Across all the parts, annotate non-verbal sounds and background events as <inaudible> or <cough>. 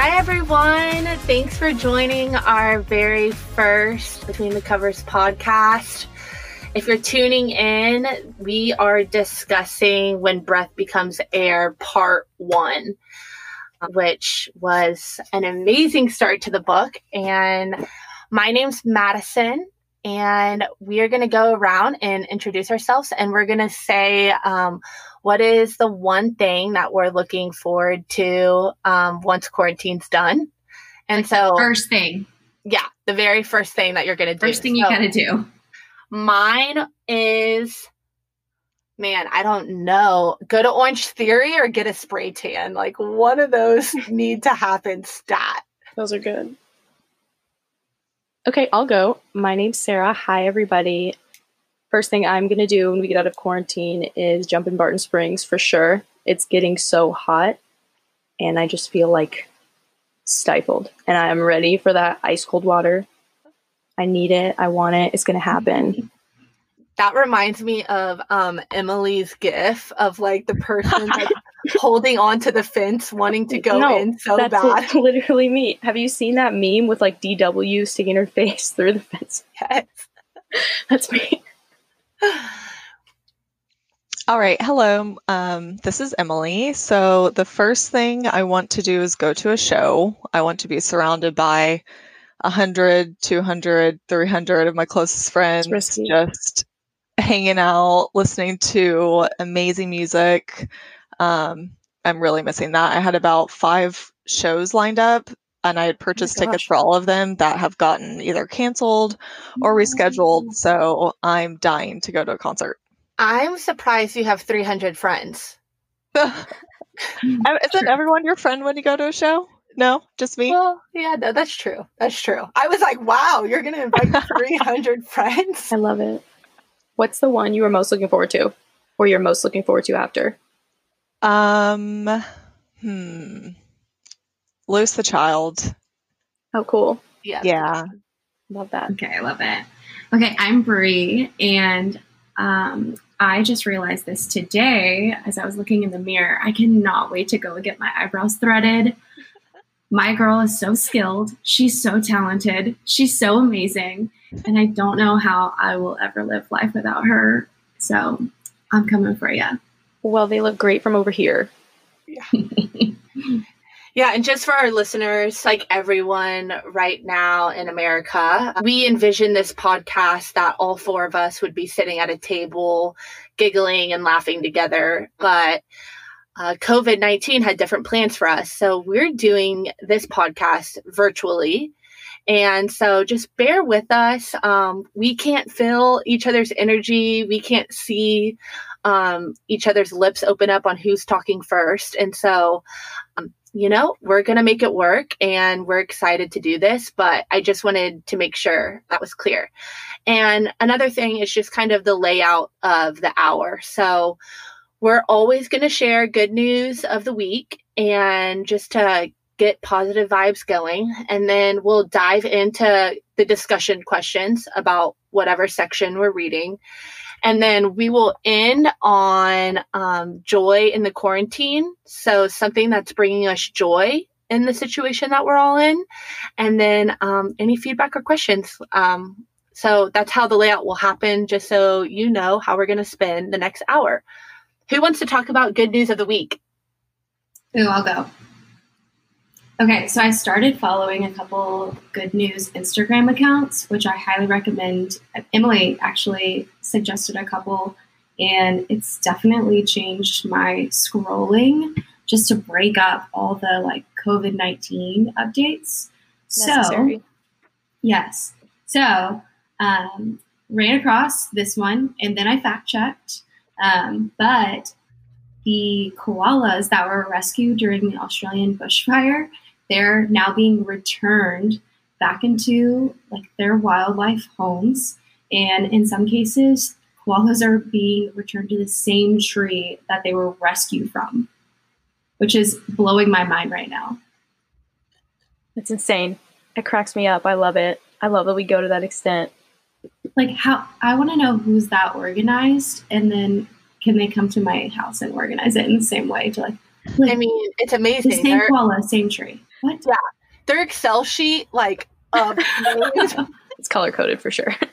Hi, everyone. Thanks for joining our very first Between the Covers podcast. If you're tuning in, we are discussing When Breath Becomes Air, part one, which was an amazing start to the book. And my name's Madison, and we are going to go around and introduce ourselves, and we're going to say um, what is the one thing that we're looking forward to um, once quarantine's done. And so, first thing, yeah, the very first thing that you're going to do. First thing you got to do. Mine is, man, I don't know. Go to Orangetheory or get a spray tan. Like one of those <laughs> need to happen. Stat. Those are good. Okay, I'll go. My name's Sarah. Hi, everybody. First thing I'm going to do when we get out of quarantine is jump in Barton Springs for sure. It's getting so hot, and I just feel like stifled. And I'm ready for that ice cold water. I need it. I want it. It's going to happen. That reminds me of um, Emily's gif of like the person like, <laughs> holding on to the fence, wanting to go no, in so bad. that's bad. <laughs> literally me. Have you seen that meme with like DW sticking her face <laughs> through the fence? Yes. that's me. <sighs> All right. Hello. Um, this is Emily. So, the first thing I want to do is go to a show. I want to be surrounded by 100, 200, 300 of my closest friends just hanging out, listening to amazing music. Um, I'm really missing that. I had about five shows lined up and I had purchased oh tickets for all of them that have gotten either canceled or rescheduled. So I'm dying to go to a concert. I'm surprised you have 300 friends. <laughs> Isn't everyone your friend when you go to a show? No, just me. Well, yeah, no, that's true. That's true. I was like, wow, you're going to invite <laughs> 300 friends. I love it. What's the one you were most looking forward to, or you're most looking forward to after? Um, hmm. Lose the child. Oh, cool. Yeah. Yeah. Love that. Okay, I love it. Okay, I'm Brie, and um, I just realized this today as I was looking in the mirror. I cannot wait to go and get my eyebrows threaded. <laughs> My girl is so skilled. She's so talented. She's so amazing. And I don't know how I will ever live life without her. So I'm coming for you. Well, they look great from over here. Yeah. <laughs> Yeah, and just for our listeners, like everyone right now in America, we envision this podcast that all four of us would be sitting at a table, giggling and laughing together. But uh, COVID 19 had different plans for us. So we're doing this podcast virtually. And so just bear with us. Um, we can't feel each other's energy. We can't see um, each other's lips open up on who's talking first. And so you know, we're going to make it work and we're excited to do this, but I just wanted to make sure that was clear. And another thing is just kind of the layout of the hour. So we're always going to share good news of the week and just to get positive vibes going. And then we'll dive into the discussion questions about whatever section we're reading. And then we will end on um, joy in the quarantine. So something that's bringing us joy in the situation that we're all in. And then um, any feedback or questions. Um, so that's how the layout will happen, just so you know how we're going to spend the next hour. Who wants to talk about good news of the week? Ooh, I'll go. Okay, so I started following a couple good news Instagram accounts, which I highly recommend. Emily actually suggested a couple, and it's definitely changed my scrolling just to break up all the like COVID 19 updates. Necessary. So, yes. So, um, ran across this one and then I fact checked. Um, but the koalas that were rescued during the Australian bushfire they're now being returned back into like their wildlife homes. And in some cases koalas are being returned to the same tree that they were rescued from which is blowing my mind right now. It's insane. It cracks me up. I love it. I love that we go to that extent. Like how i want to know who's that organized and then can they come to my house and organize it in the same way to like, like i mean it's amazing. the same koala same tree What? Yeah. Their Excel sheet, like, of <laughs> It's color coded for sure. <laughs>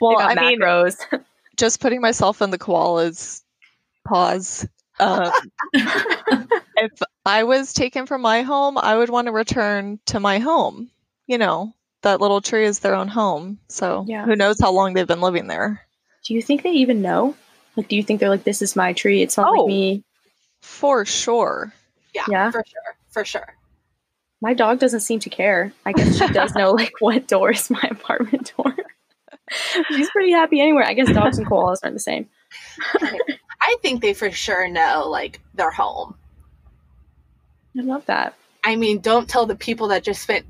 Well, I got mean, just putting myself in the koala's paws. Um, <laughs> if I was taken from my home, I would want to return to my home. You know, that little tree is their own home. So Yeah. who knows how long they've been living there? do you think they even know? Like, do you think they're like, this is my tree? It's not Oh. like me. For sure. yeah, Yeah. for sure. For sure. My dog doesn't seem to care. I guess she does know <laughs> like what door is my apartment door. She's pretty happy anywhere. I guess dogs and koalas aren't the same. I think they for sure know, like, their home. I love that. I mean, don't tell the people that just spent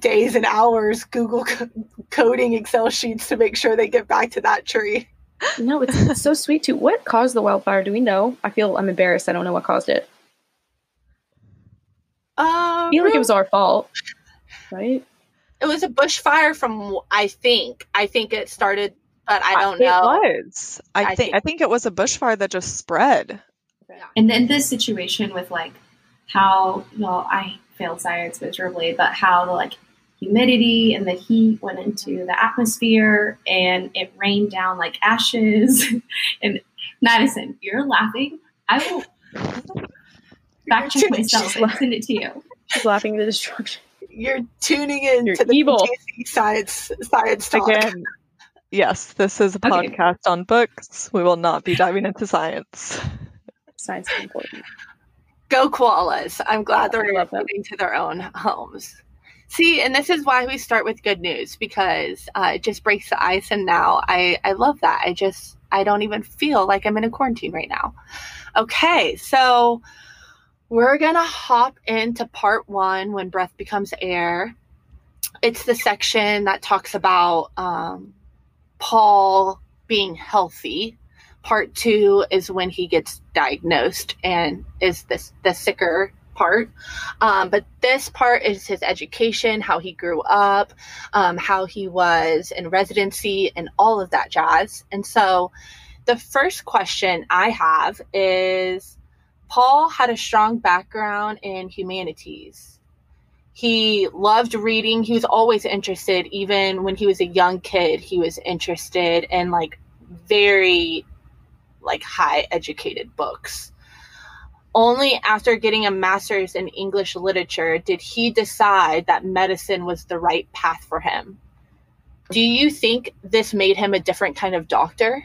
days and hours Google co- coding Excel sheets to make sure they get back to that tree. No, it's, it's so sweet too. What caused the wildfire? Do we know? I feel I'm embarrassed. I don't know what caused it. Um, I feel like it was our fault, right? it was a bushfire from I think. I think it started, but I don't It know. It was. I, I think, think- I think it was a bushfire that just spread. And then this situation with like how well I failed science miserably, but how the like humidity and the heat went into the atmosphere and it rained down like ashes. <laughs> and Madison, you're laughing. I will fact check myself and send it to you. She's laughing at the destruction. You're tuning in You're to the evil. BTC science science talk. Again, yes, this is a Okay. podcast on books. We will not be diving into science. Science is important. Go koalas! I'm glad I they're love that. moving to their own homes. See, and this is why we start with good news because uh, it just breaks the ice. And now I I love that. I just I don't even feel like I'm in a quarantine right now. Okay, so we're gonna hop into part one when breath becomes air. It's the section that talks about um, Paul being healthy. Part two is when he gets diagnosed and is this the sicker part. Um, but this part is his education, how he grew up, um, how he was in residency, and all of that jazz. And so, the first question I have is Paul had a strong background in humanities. He loved reading. He was always interested, even when he was a young kid, he was interested in like very like high educated books. Only after getting a master's in English literature did he decide that medicine was the right path for him. Do you think this made him a different kind of doctor?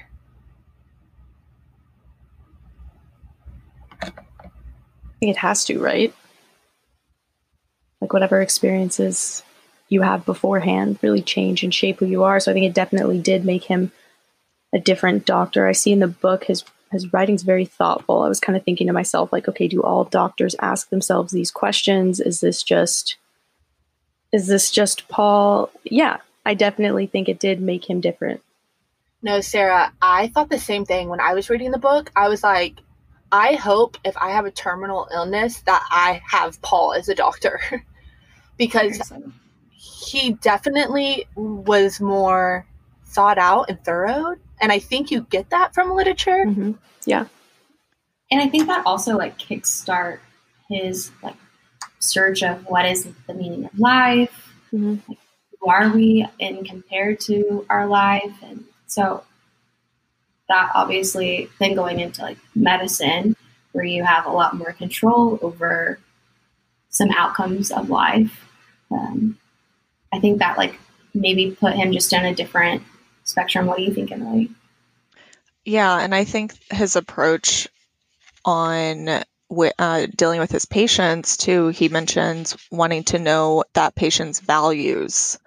Think it has to, right? Like whatever experiences you have beforehand really change and shape who you are. So I think it definitely did make him a different doctor. I see in the book his his writing's very thoughtful. I was kind of thinking to myself, like, okay, do all doctors ask themselves these questions? Is this just is this just Paul? Yeah, I definitely think it did make him different. No, Sarah, I thought the same thing when I was reading the book. I was like, I hope if I have a terminal illness that I have Paul as a doctor. <laughs> Because he definitely was more thought out and thorough. And I think you get that from literature. hmm And I think that also like kickstart his like search of what is the meaning of life, hmm who are we in compared to our life, and so that obviously then going into like medicine, where you have a lot more control over some outcomes of life. Um, I think that like maybe put him just on a different spectrum. What do you think, Emily? Yeah, and I think his approach on uh, dealing with his patients too, he mentions wanting to know that patient's values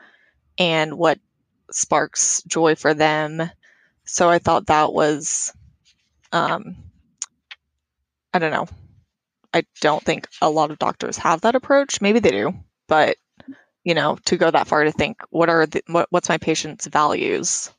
and what sparks joy for them. So I thought that was, um, I don't know. I don't think a lot of doctors have that approach. Maybe they do, but you know, to go that far to think, what are the, what, what's my patient's values?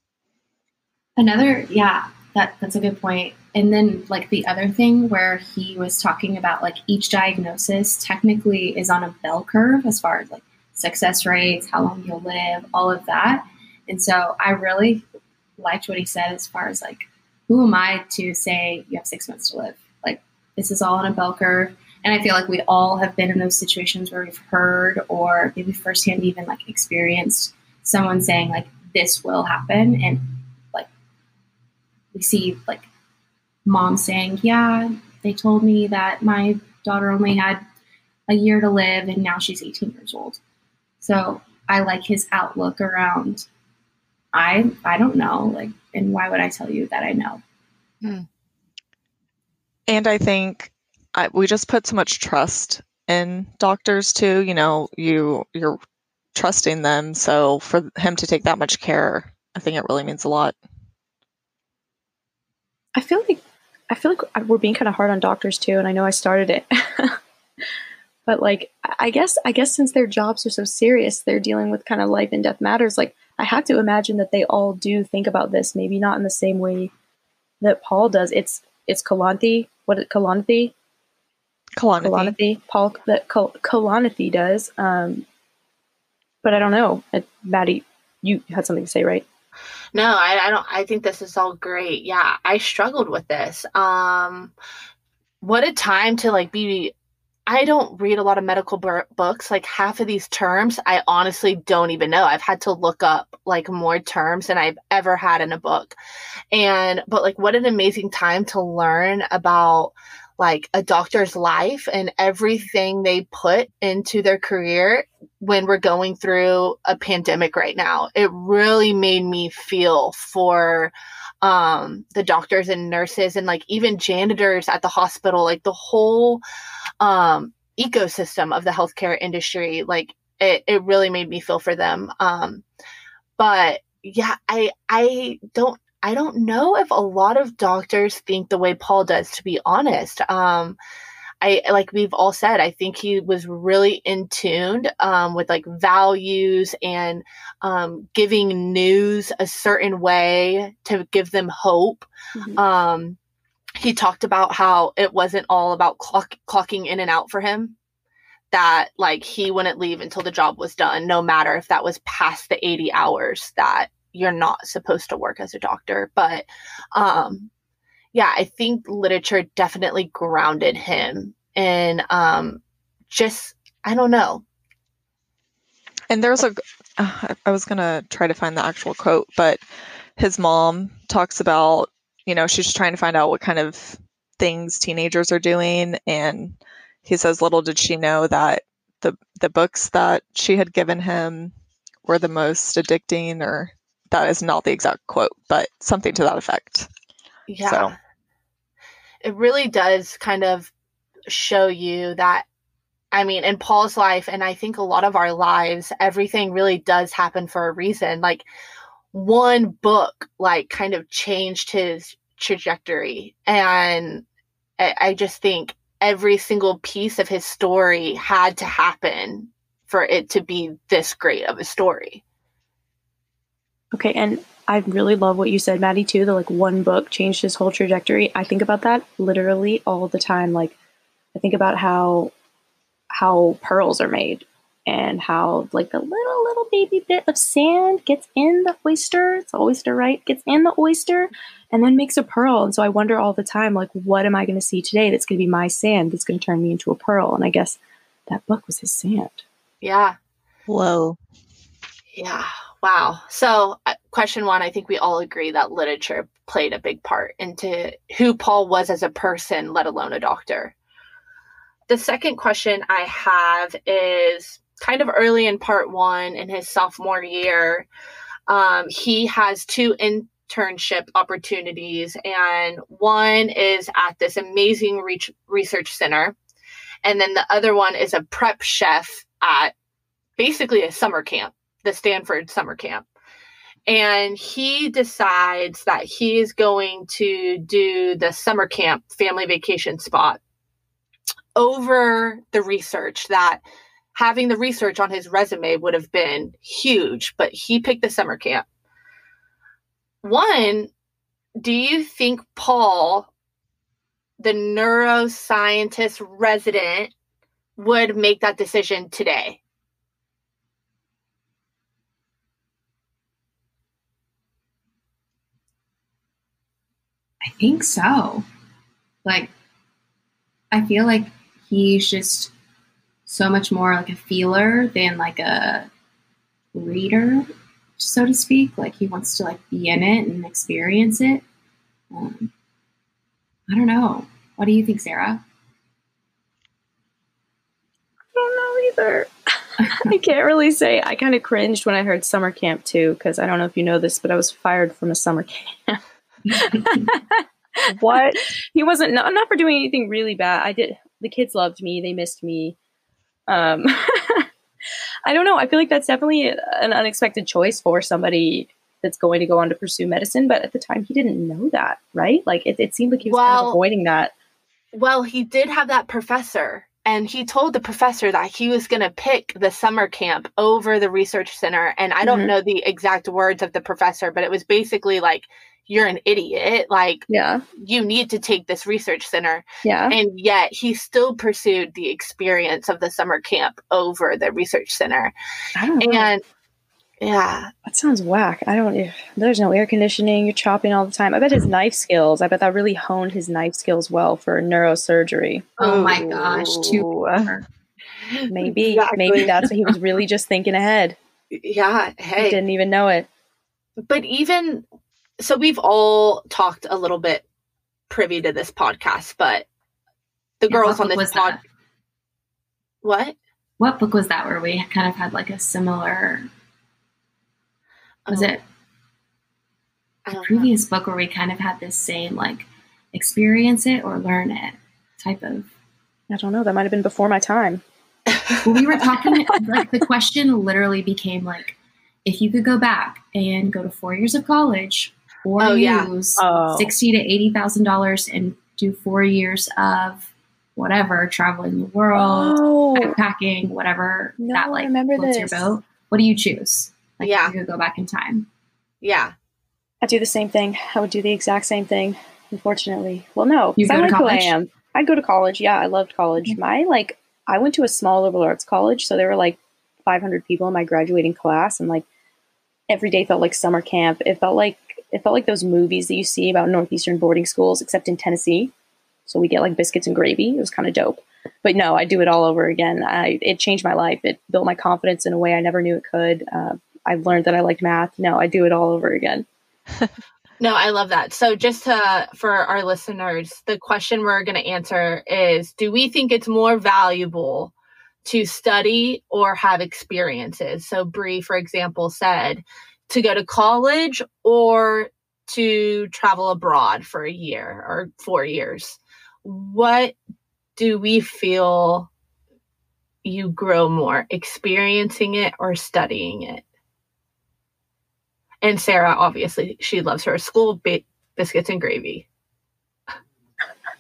Another, yeah, that that's a good point. And then like the other thing where he was talking about like each diagnosis technically is on a bell curve as far as like success rates, how long you'll live, all of that. And so I really liked what he said as far as like who am I to say you have six months to live? Like this is all on a bell curve. And I feel like we all have been in those situations where we've heard or maybe firsthand even like experienced someone saying like this will happen and like we see like mom saying, Yeah, they told me that my daughter only had a year to live and now she's 18 years old. So I like his outlook around I I don't know, like and why would I tell you that I know? Hmm. And I think I, we just put so much trust in doctors too. You know, you you're trusting them, so for him to take that much care, I think it really means a lot. I feel like I feel like we're being kind of hard on doctors too, and I know I started it. <laughs> but like I guess I guess since their jobs are so serious, they're dealing with kind of life and death matters. Like I have to imagine that they all do think about this, maybe not in the same way that Paul does. It's it's Kalanthe, what it Kalanthe, Kalanthe, Kalanthe, Paul that Kalanthe does. Um, but I don't know, Maddie, you had something to say, right? No, I, I don't. I think this is all great. Yeah, I struggled with this. Um, what a time to like be I don't read a lot of medical books. Like half of these terms, I honestly don't even know. I've had to look up like more terms than I've ever had in a book. And, but like, what an amazing time to learn about like a doctor's life and everything they put into their career when we're going through a pandemic right now. It really made me feel for um, the doctors and nurses and like even janitors at the hospital, like the whole um, ecosystem of the healthcare industry. Like it, it really made me feel for them. Um, but yeah, I I don't I don't know if a lot of doctors think the way Paul does. To be honest, um, I like we've all said, I think he was really in tuned um, with like values and um, giving news a certain way to give them hope. Mm-hmm. Um, he talked about how it wasn't all about clock, clocking in and out for him. That like he wouldn't leave until the job was done, no matter if that was past the 80 hours that you're not supposed to work as a doctor. But um, yeah, I think literature definitely grounded him in um, just, I don't know. And there's a, uh, <sighs> I was to try to find the actual quote, but his mom talks about, you know, she's trying to find out what kind of things teenagers are doing. And he says, little did she know that the, the books that she had given him were the most addicting, or that is not the exact quote, but something to that effect. Yeah. So it really does kind of show you that I mean, in Paul's life, and I think a lot of our lives, everything really does happen for a reason. Like one book, like kind of changed his trajectory. And I, I just think every single piece of his story had to happen for it to be this great of a story. Okay. And I really love what you said, Maddie, too. The like one book changed his whole trajectory. I think about that literally all the time. Like, I think about how how pearls are made and how like the little little baby bit of sand gets in the oyster. It's oyster, right? Gets in the oyster and then makes a pearl. And so I wonder all the time, like, what am I going to see today that's going to be my sand that's going to turn me into a pearl? And I guess that book was his sand. Yeah. Whoa. Yeah. Wow. So, uh, question one I think we all agree that literature played a big part into who Paul was as a person, let alone a doctor. The second question I have is kind of early in part one in his sophomore year. Um, he has two internship opportunities, and one is at this amazing re- research center, and then the other one is a prep chef at basically a summer camp the Stanford summer camp. And he decides that he is going to do the summer camp family vacation spot over the research that having the research on his resume would have been huge, but he picked the summer camp. One, do you think Paul, the neuroscientist resident, would make that decision today? I think so. Like, I feel like he's just so much more like a feeler than like a reader, so to speak. Like he wants to like be in it and experience it. Um, I don't know. What do you think, Sarah? I don't know either. <laughs> I can't really say. I kind of cringed when I heard summer camp too, because I don't know if you know this, but I was fired from a summer camp. <laughs> what? He wasn't not, not for doing anything really bad. I did. The kids loved me. They missed me. Um, <laughs> I don't know. I feel like that's definitely an unexpected choice for somebody that's going to go on to pursue medicine. But at the time, he didn't know that, right? Like it, it seemed like he was well, kind of avoiding that. Well, he did have that professor, and he told the professor that he was going to pick the summer camp over the research center. And I don't mm-hmm. know the exact words of the professor, but it was basically like, you're an idiot. Like, yeah, you need to take this research center. Yeah. And yet he still pursued the experience of the summer camp over the research center. I don't. And yeah. That sounds whack. I don't, there's no air conditioning. You're chopping all the time. I bet his knife skills, I bet that really honed his knife skills well for neurosurgery. Oh Ooh. my gosh. Too. <laughs> Maybe, exactly. maybe that's what he was really just thinking ahead. <laughs> Yeah. Hey. He didn't even know it. But even so we've all talked a little bit privy to this podcast, but the yeah, girls on this pod. That? What? What book was that where we kind of had like a similar? Was oh. it a previous know. book where we kind of had this same like experience it or learn it type of? I don't know. That might have been before my time. well, we were talking like the question literally became like, if you could go back and go to four years of college or oh, use yeah. oh. sixty to eighty thousand dollars and do four years of whatever, traveling the world, oh. backpacking, whatever no, that like remember floats this. your boat. What do you choose? Like yeah, you could go back in time. Yeah, I do the same thing. I would do the exact same thing. Unfortunately, well, no, you I like who I am. I'd go to college. Yeah, I loved college. Mm-hmm. My like, I went to a small liberal arts college, so there were like 500 people in my graduating class, and like every day felt like summer camp. It felt like it felt like those movies that you see about northeastern boarding schools, except in Tennessee. So we get like biscuits and gravy. It was kind of dope. But no, I do it all over again. I, it changed my life. It built my confidence in a way I never knew it could. Uh, I learned that I liked math. No, I do it all over again. <laughs> no, I love that. So just to, for our listeners, the question we're going to answer is: Do we think it's more valuable to study or have experiences? So Brie, for example, said to go to college or to travel abroad for a year or four years. What do we feel you grow more, experiencing it or studying it? And Sarah, obviously, she loves her school ba- biscuits and gravy.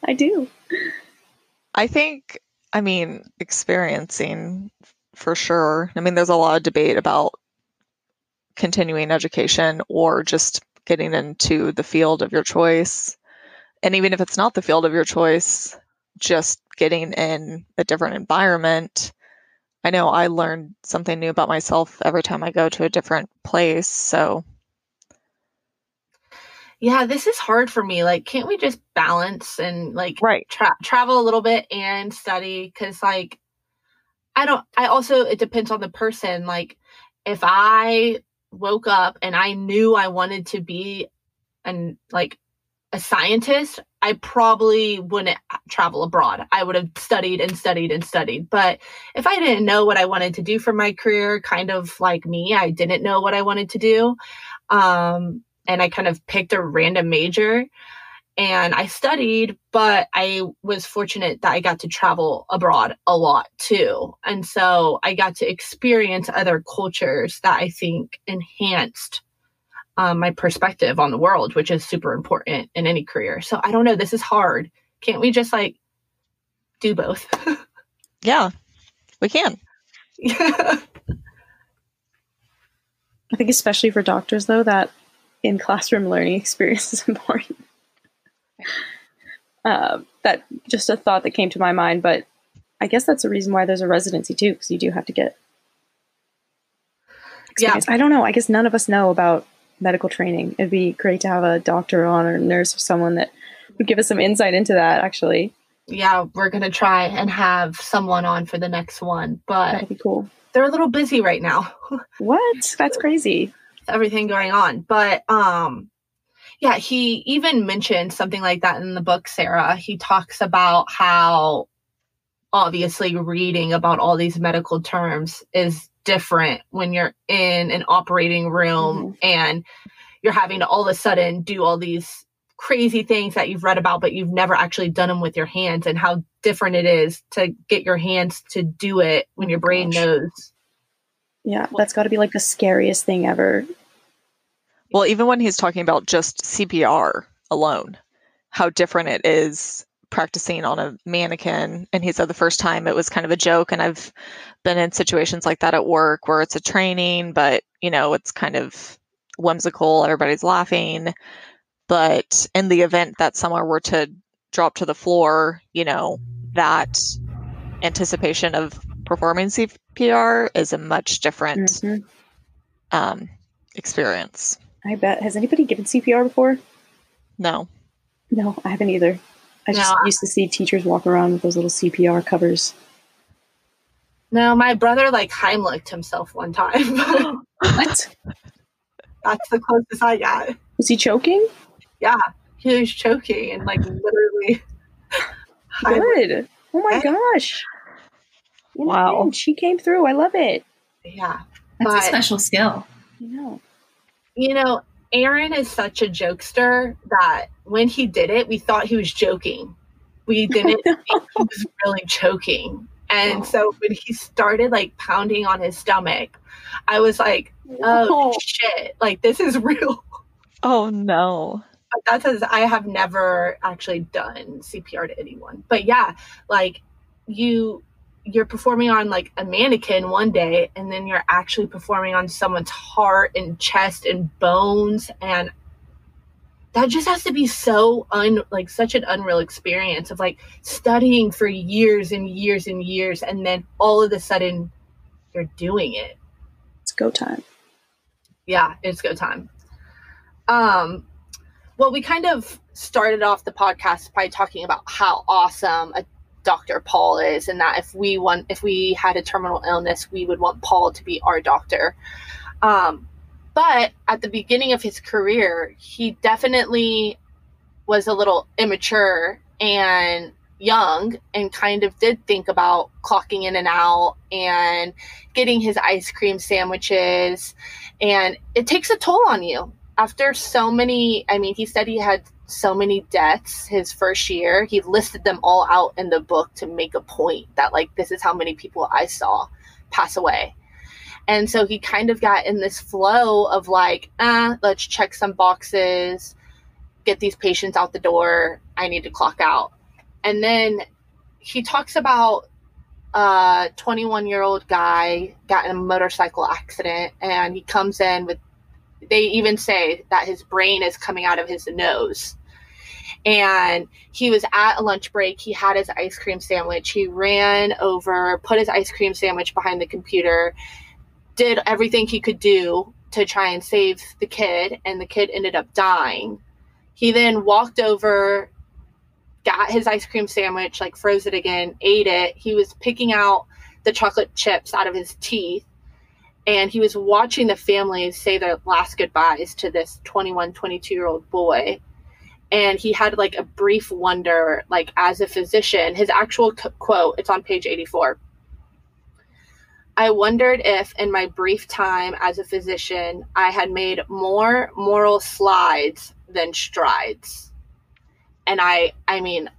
I do. I think, I mean, experiencing for sure. I mean, there's a lot of debate about continuing education or just getting into the field of your choice. And even if it's not the field of your choice, just getting in a different environment. I know I learn something new about myself every time I go to a different place. So, yeah, this is hard for me. Like, can't we just balance and like right. tra- travel a little bit and study? Because, like, I don't, I also, it depends on the person. Like, if I woke up and I knew I wanted to be an like a scientist, I probably wouldn't travel abroad. I would have studied and studied and studied. But if I didn't know what I wanted to do for my career, kind of like me, I didn't know what I wanted to do. Um, and I kind of picked a random major and I studied, but I was fortunate that I got to travel abroad a lot too. And so I got to experience other cultures that I think enhanced um, my perspective on the world, which is super important in any career. So I don't know. This is hard. Can't we just like do both? <laughs> yeah, we can. Yeah. <laughs> I think, especially for doctors, though, that in classroom learning <laughs> experience is important. Uh, that just a thought that came to my mind, but I guess that's the reason why there's a residency too, because you do have to get. Experience. Yeah, I don't know. I guess none of us know about medical training. It'd be great to have a doctor on or nurse or someone that would give us some insight into that. Actually, yeah, we're gonna try and have someone on for the next one, but That'd be cool. they're a little busy right now. <laughs> What? That's crazy. everything going on. But um yeah, he even mentioned something like that in the book, Sarah. He talks about how obviously reading about all these medical terms is different when you're in an operating room mm-hmm. and you're having to all of a sudden do all these crazy things that you've read about but you've never actually done them with your hands and how different it is to get your hands to do it when your oh brain Gosh. knows Yeah, that's got to be like the scariest thing ever. Well, even when he's talking about just CPR alone, how different it is practicing on a mannequin. And he said the first time it was kind of a joke. And I've been in situations like that at work where it's a training, but you know, it's kind of whimsical, everybody's laughing. But in the event that someone were to drop to the floor, you know, that anticipation of performing CPR is a much different Mhm. um, experience. I bet. Has anybody given CPR before? No. No, I haven't either. I just No. used to see teachers walk around with those little CPR covers. no my brother like heimlicked himself one time <laughs> what? that's the closest i got Was he choking? yeah he was choking and like literally <laughs> Good. Oh my Yeah. gosh. Wow. man, she came through. I love it. yeah That's But- a special skill. I know. You know aaron is such a jokester that when he did it we thought he was joking we didn't <laughs> think he was really choking and Oh. so when he started like pounding on his stomach i was like oh shit like this is <laughs> real Oh no. but that's as I have never actually done CPR to anyone. But yeah, like you you're performing on like a mannequin one day and then you're actually performing on someone's heart and chest and bones and that just has to be so un like such an unreal experience of like studying for years and years and years and then all of a sudden you're doing it It's go time. yeah, it's go time. Um, well, we kind of started off the podcast by talking about how awesome a Dr. Paul is, and that if we want, if we had a terminal illness, we would want Paul to be our doctor. Um, but at the beginning of his career, he definitely was a little immature and young and kind of did think about clocking in and out and getting his ice cream sandwiches and it takes a toll on you after so many i mean he said he had so many deaths his first year. He listed them all out in the book to make a point that like this is how many people i saw pass away. And so he kind of got in this flow of like ah let's check some boxes get these patients out the door i need to clock out. And then he talks about a 21 year old guy got in a motorcycle accident and he comes in with they even say that his brain is coming out of his nose and he was at a lunch break he had his ice cream sandwich he ran over put his ice cream sandwich behind the computer did everything he could do to try and save the kid and the kid ended up dying he then walked over got his ice cream sandwich, like froze it again, ate it. He was picking out the chocolate chips out of his teeth. And he was watching the family say their last goodbyes to this 21, 22 year old boy. And he had like a brief wonder, like as a physician, his actual quote, it's on page 84. I wondered if, in my brief time as a physician, I had made more moral slides than strides and i i mean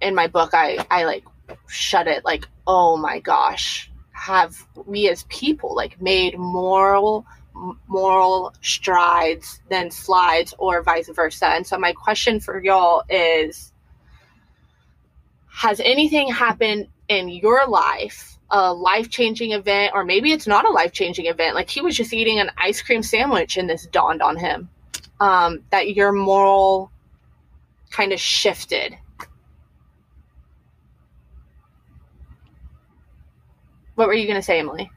in my book i i like shut it like oh my gosh have we as people like made moral moral strides than slides or vice versa and so my question for y'all is has anything happened in your life a life-changing event or maybe it's not a life-changing event like he was just eating an ice cream sandwich and this dawned on him um, that your moral kind of shifted. What were you going to say, Emily?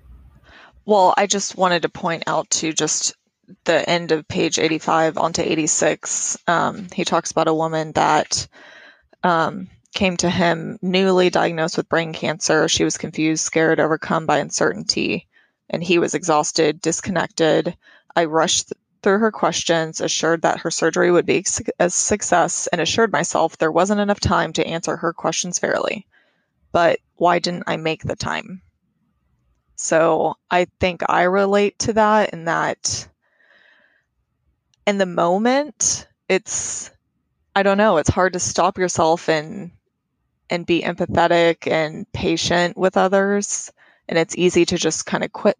Well, I just wanted to point out to just the end of page 85 onto 86. Um, he talks about a woman that um, came to him newly diagnosed with brain cancer. She was confused, scared, overcome by uncertainty, and he was exhausted, disconnected. I rushed th- through her questions, assured that her surgery would be a success, and assured myself there wasn't enough time to answer her questions fairly. But why didn't I make the time? So I think I relate to that in that in the moment, it's I don't know, it's hard to stop yourself and and be empathetic and patient with others. And it's easy to just kind of quit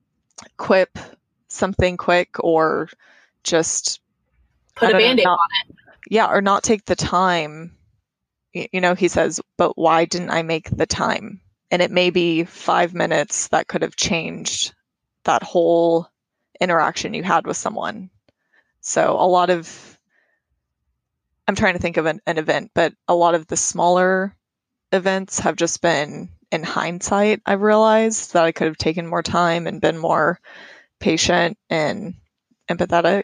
quip something quick or just put a band-aid on it. Yeah, or not take the time. You know, he says, but why didn't I make the time? And it may be five minutes that could have changed that whole interaction you had with someone. So a lot of I'm trying to think of an, an event, but a lot of the smaller events have just been in hindsight, I've realized that I could have taken more time and been more patient and empathetic.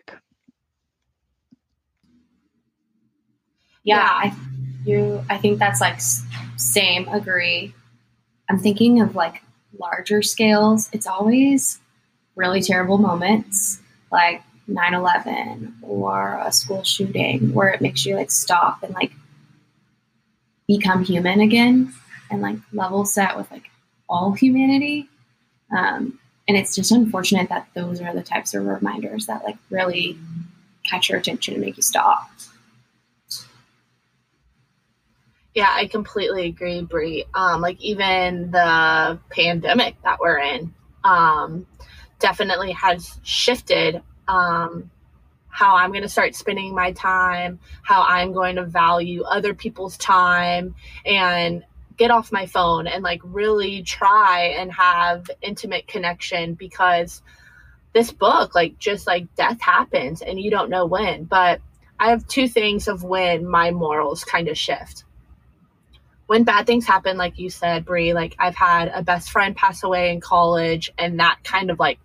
Yeah, I you I think that's like same agree. I'm thinking of like larger scales. It's always really terrible moments like 9/11 or a school shooting where it makes you like stop and like become human again and like level set with like all humanity. Um, and it's just unfortunate that those are the types of reminders that like really catch your attention and make you stop. Yeah, I completely agree, Brie. Um, like even the pandemic that we're in um, definitely has shifted um, how I'm going to start spending my time, how I'm going to value other people's time, and get off my phone and like really try and have intimate connection because this book, like, just like death happens and you don't know when. But I have two things of when my morals kind of shift. When bad things happen, like you said, Brie, like I've had a best friend pass away in college, and that kind of like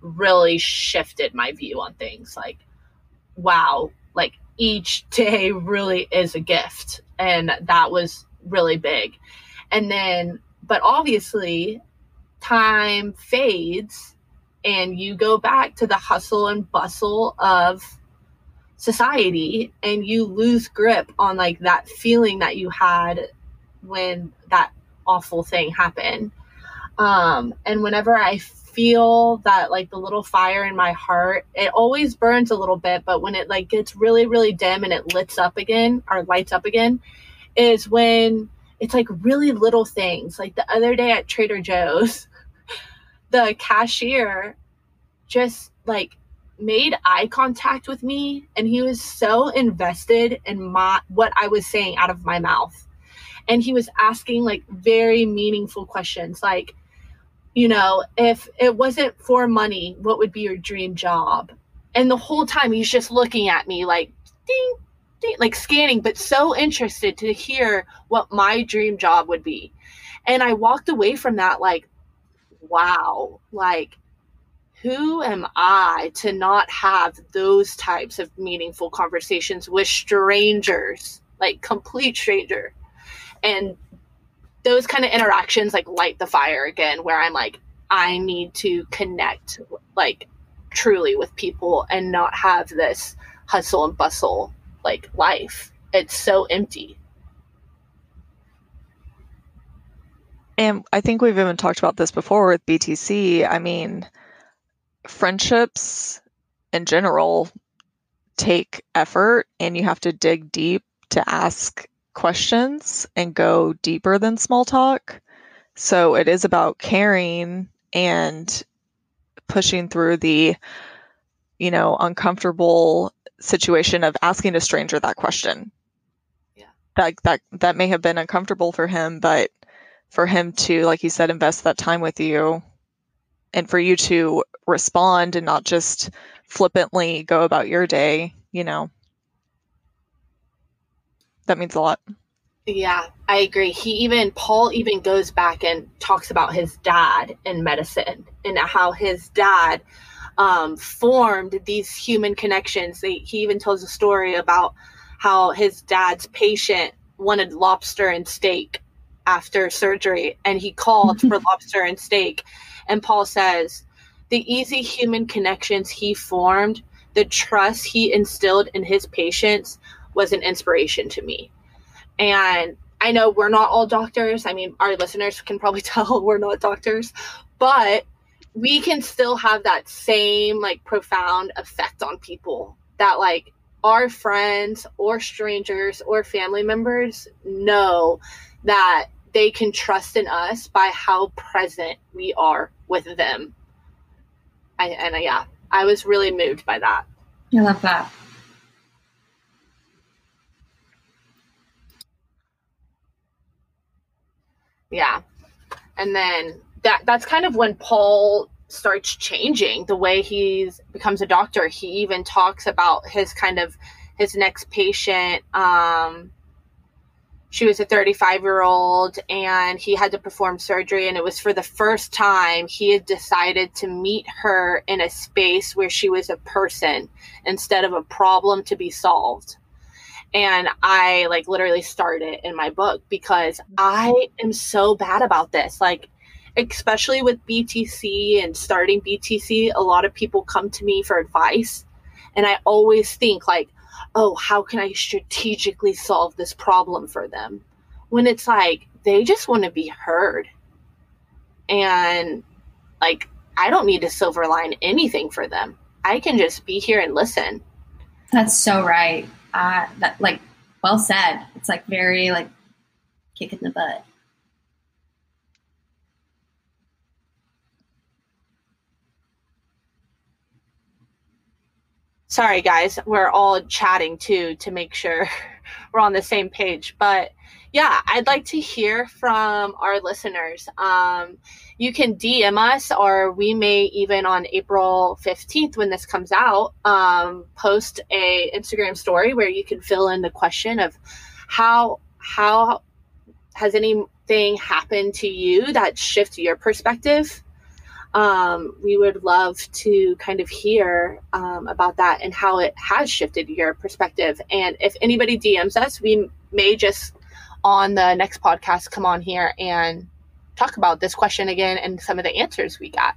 really shifted my view on things. Like, wow, like each <laughs> day really is a gift. And that was really big. And then, but obviously, time fades and you go back to the hustle and bustle of society and you lose grip on like that feeling that you had when that awful thing happened. Um, and whenever I feel that like the little fire in my heart it always burns a little bit but when it like gets really really dim and it lights up again or lights up again is when it's like really little things like the other day at trader joe's <laughs> the cashier just like made eye contact with me and he was so invested in my what i was saying out of my mouth and he was asking like very meaningful questions like you know, if it wasn't for money, what would be your dream job? And the whole time he's just looking at me like, ding, ding, like scanning, but so interested to hear what my dream job would be. And I walked away from that like, wow, like, who am I to not have those types of meaningful conversations with strangers, like complete stranger? And those kind of interactions like light the fire again where i'm like i need to connect like truly with people and not have this hustle and bustle like life. It's so empty. And i think we've even talked about this before with btc i mean friendships in general take effort and you have to dig deep to ask questions and go deeper than small talk. So it is about caring and pushing through the, you know, uncomfortable situation of asking a stranger that question. Yeah. That that that may have been uncomfortable for him, but for him to, like you said, invest that time with you and for you to respond and not just flippantly go about your day, you know, that means a lot. Yeah, I agree. He even Paul even goes back and talks about his dad in medicine and how his dad um, formed these human connections. he even tells a story about how his dad's patient wanted lobster and steak after surgery and he called for <laughs> lobster and steak. And Paul says, the easy human connections he formed, the trust he instilled in his patients was an inspiration to me. And I know we're not all doctors. I mean, our listeners can probably <laughs> tell we're not doctors, but we can still have that same like profound effect on people that like our friends or strangers or family members know that they can trust in us by how present we are with them. I, and uh, yeah, I was really moved by that. I love that. Yeah. And then that that's kind of when Paul starts changing the way he becomes a doctor. He even talks about his kind of his next patient um she was a 35 year old and he had to perform surgery and it was for the first time he had decided to meet her in a space where she was a person instead of a problem to be solved and i like literally started in my book because i am so bad about this like especially with btc and starting btc a lot of people come to me for advice and i always think like oh, how can I strategically solve this problem for them? When it's like they just want to be heard. And like, I don't need to silver line anything for them. I can just be here and listen. That's so right. Uh, that like well said. It's like very like kick in the butt. sorry guys we're all chatting too to make sure <laughs> we're on the same page but yeah i'd like to hear from our listeners um, you can dm us or we may even on april 15th when this comes out um, post a instagram story where you can fill in the question of how how has anything happened to you that shifts your perspective um, we would love to kind of hear um, about that and how it has shifted your perspective. And if anybody DMs us, we may just on the next podcast come on here and talk about this question again and some of the answers we got.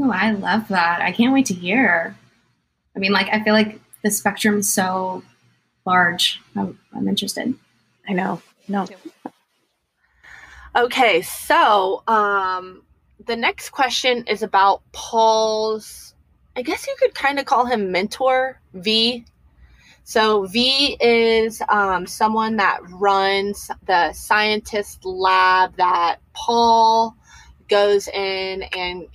Oh, I love that. I can't wait to hear. I mean, like, I feel like the spectrum is so large. I'm, I'm interested. I know. No. Okay, so um, the next question is about Paul's, I guess you could kind of call him mentor, V. So, V is um, someone that runs the scientist lab that Paul goes in and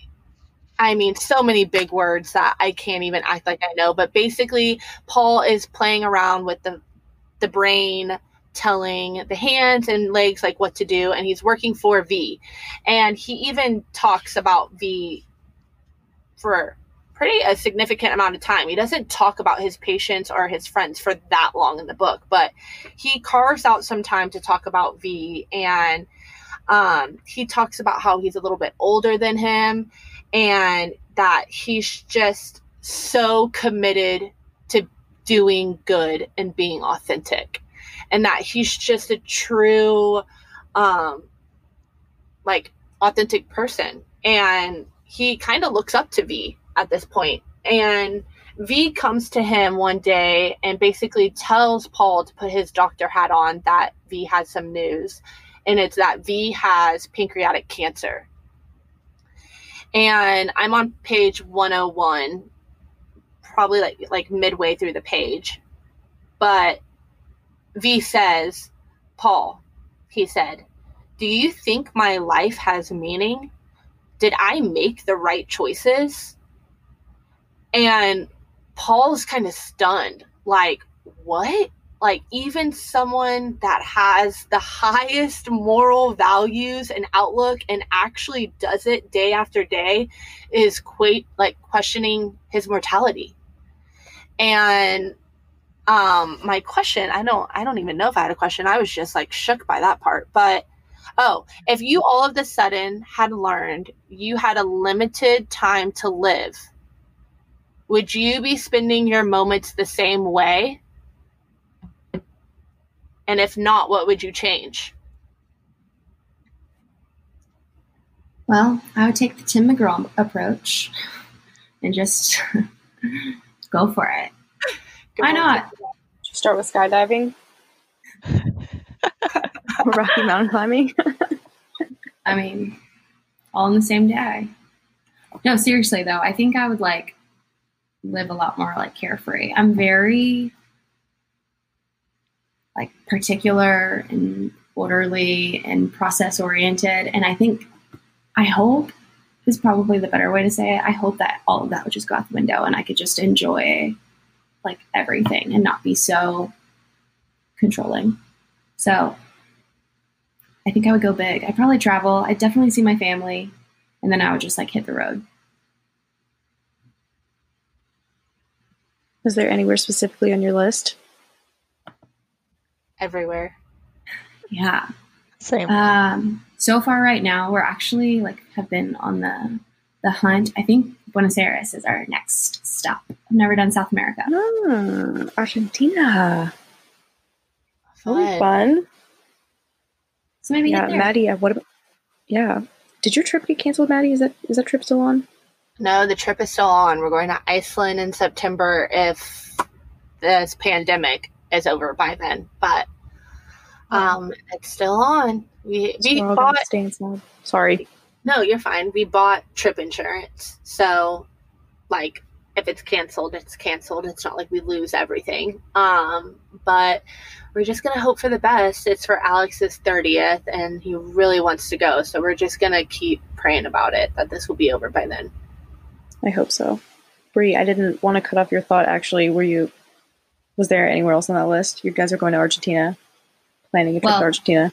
I mean, so many big words that I can't even act like I know. But basically, Paul is playing around with the the brain telling the hands and legs like what to do and he's working for v and he even talks about v for pretty a significant amount of time. He doesn't talk about his patients or his friends for that long in the book but he carves out some time to talk about v and um, he talks about how he's a little bit older than him and that he's just so committed to doing good and being authentic and that he's just a true um like authentic person. And he kind of looks up to V at this point and V comes to him one day and basically tells Paul to put his doctor hat on that V has some news and it's that V has pancreatic cancer. And I'm on page 101 probably like like midway through the page. But V says, Paul, he said, Do you think my life has meaning? Did I make the right choices? And Paul's kind of stunned. Like, what? Like, even someone that has the highest moral values and outlook and actually does it day after day is quite like questioning his mortality. And um my question i don't i don't even know if i had a question i was just like shook by that part but oh if you all of the sudden had learned you had a limited time to live would you be spending your moments the same way And if not, what would you change? Well, I would take the Tim McGraw approach and just <laughs> go for it. Why not? Start with skydiving. <laughs> Rocky Mountain climbing. <laughs> I mean, all in the same day. No, seriously though, I think I would like live a lot more like carefree. I'm very like particular and orderly and process oriented and I think I hope is probably the better way to say it. I hope that all of that would just go out the window and I could just enjoy like everything and not be so controlling. So I think I would go big. I'd probably travel. I'd definitely see my family, and then I would just like hit the road. Is there anywhere specifically on your list? Everywhere. Yeah. Same. Um, so far, right now, we're actually like have been on the the hunt. I think Buenos Aires is our next stop. I've never done South America. Ah, Argentina. That'll be Fun. fun. So maybe Yeah. Maddie. uh, What about? Yeah. Did your trip get canceled, Maddie? Is that is that trip still on? No, the trip is still on. We're going to Iceland in September if this pandemic is over by then. But um, it's still on. We we bought. Sorry. no, you're fine. We bought trip insurance, so like if it's canceled, it's canceled. It's not like we lose everything. Um, but we're just gonna hope for the best. It's for Alex's thirtieth, and he really wants to go, so we're just gonna keep praying about it that this will be over by then. I hope so. Brie, I didn't want to cut off your thought. Actually, were you? Was there anywhere else on that list? You guys are going to Argentina, planning a trip Well- to Argentina.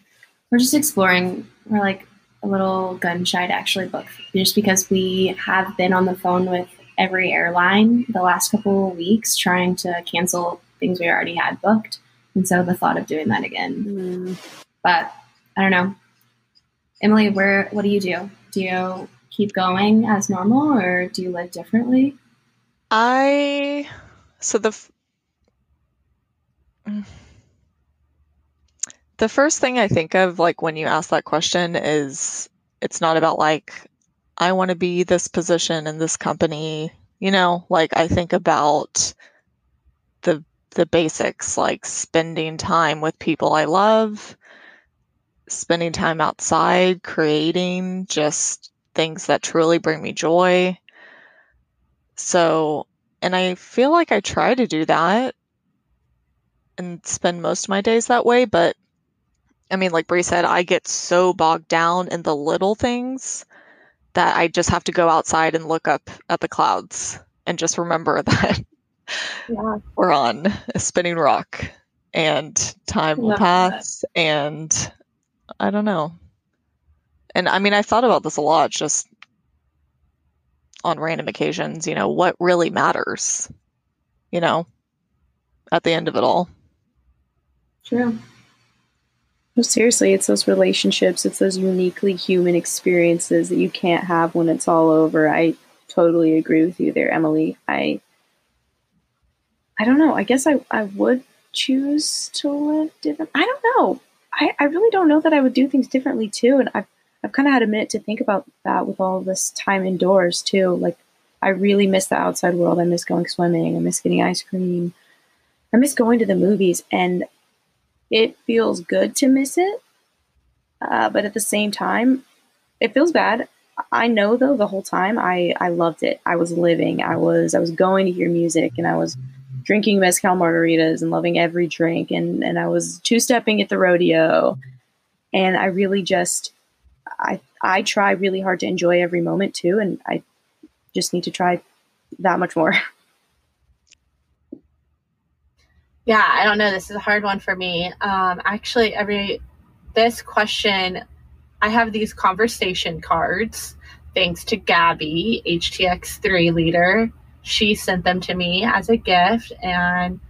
We're just exploring. We're like a little gun shy to actually book, just because we have been on the phone with every airline the last couple of weeks trying to cancel things we already had booked, and so the thought of doing that again. Mm, But I don't know, Emily. Where? What do you do? Do you keep going as normal, or do you live differently? I so the Mm. the first thing I think of like when you ask that question is it's not about like I want to be this position in this company, you know, like I think about the the basics like spending time with people I love, spending time outside, creating just things that truly bring me joy. So, and I feel like I try to do that and spend most of my days that way, but I mean, like Brie said, I get so bogged down in the little things that I just have to go outside and look up at the clouds and just remember <laughs> that yeah. we're on a spinning rock and time will Love pass and I don't know. And I mean, I thought about this a lot just on random occasions, you know, what really matters, you know, at the end of it all. True. No, seriously, it's those relationships, it's those uniquely human experiences that you can't have when it's all over. I totally agree with you there, Emily. I I don't know. I guess I, I would choose to live different. I don't know. I, I really don't know that I would do things differently too. And I've I've kind of had a minute to think about that with all this time indoors too. Like I really miss the outside world. I miss going swimming. I miss getting ice cream. I miss going to the movies and it feels good to miss it, uh, but at the same time, it feels bad. I know though the whole time I I loved it. I was living. I was I was going to hear music and I was drinking mezcal margaritas and loving every drink and and I was two stepping at the rodeo, and I really just I I try really hard to enjoy every moment too, and I just need to try that much more. <laughs> Yeah, I don't know. This is a hard one for me. Um, actually, every this question, I have these conversation cards. Thanks to Gabby, HTX3 leader. She sent them to me as a gift, and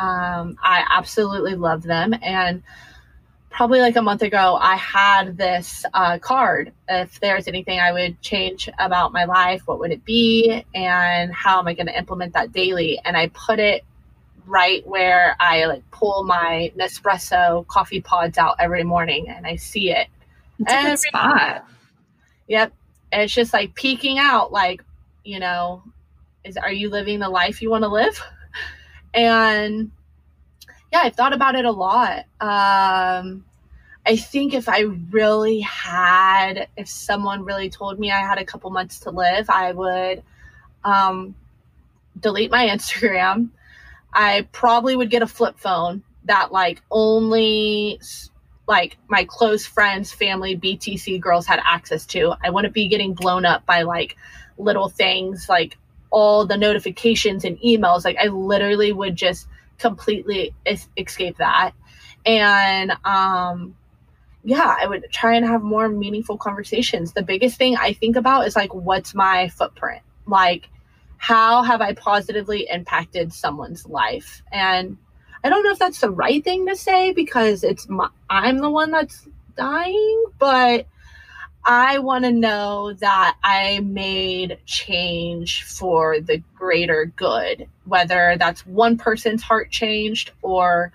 um, I absolutely love them. And probably like a month ago, I had this uh, card. If there's anything I would change about my life, what would it be? And how am I going to implement that daily? And I put it right where I like pull my Nespresso coffee pods out every morning and I see it. It's a good spot. Yep. And it's just like peeking out, like, you know, is are you living the life you want to live? <laughs> And yeah, I've thought about it a lot. Um I think if I really had, if someone really told me I had a couple months to live, I would um, delete my <laughs> Instagram. I probably would get a flip phone that like only like my close friends, family, BTC girls had access to. I wouldn't be getting blown up by like little things like all the notifications and emails. Like I literally would just completely es- escape that. And um yeah, I would try and have more meaningful conversations. The biggest thing I think about is like, what's my footprint? Like, how have I positively impacted someone's life? And I don't know if that's the right thing to say because it's my, I'm the one that's dying, but I want to know that I made change for the greater good, whether that's one person's heart changed or,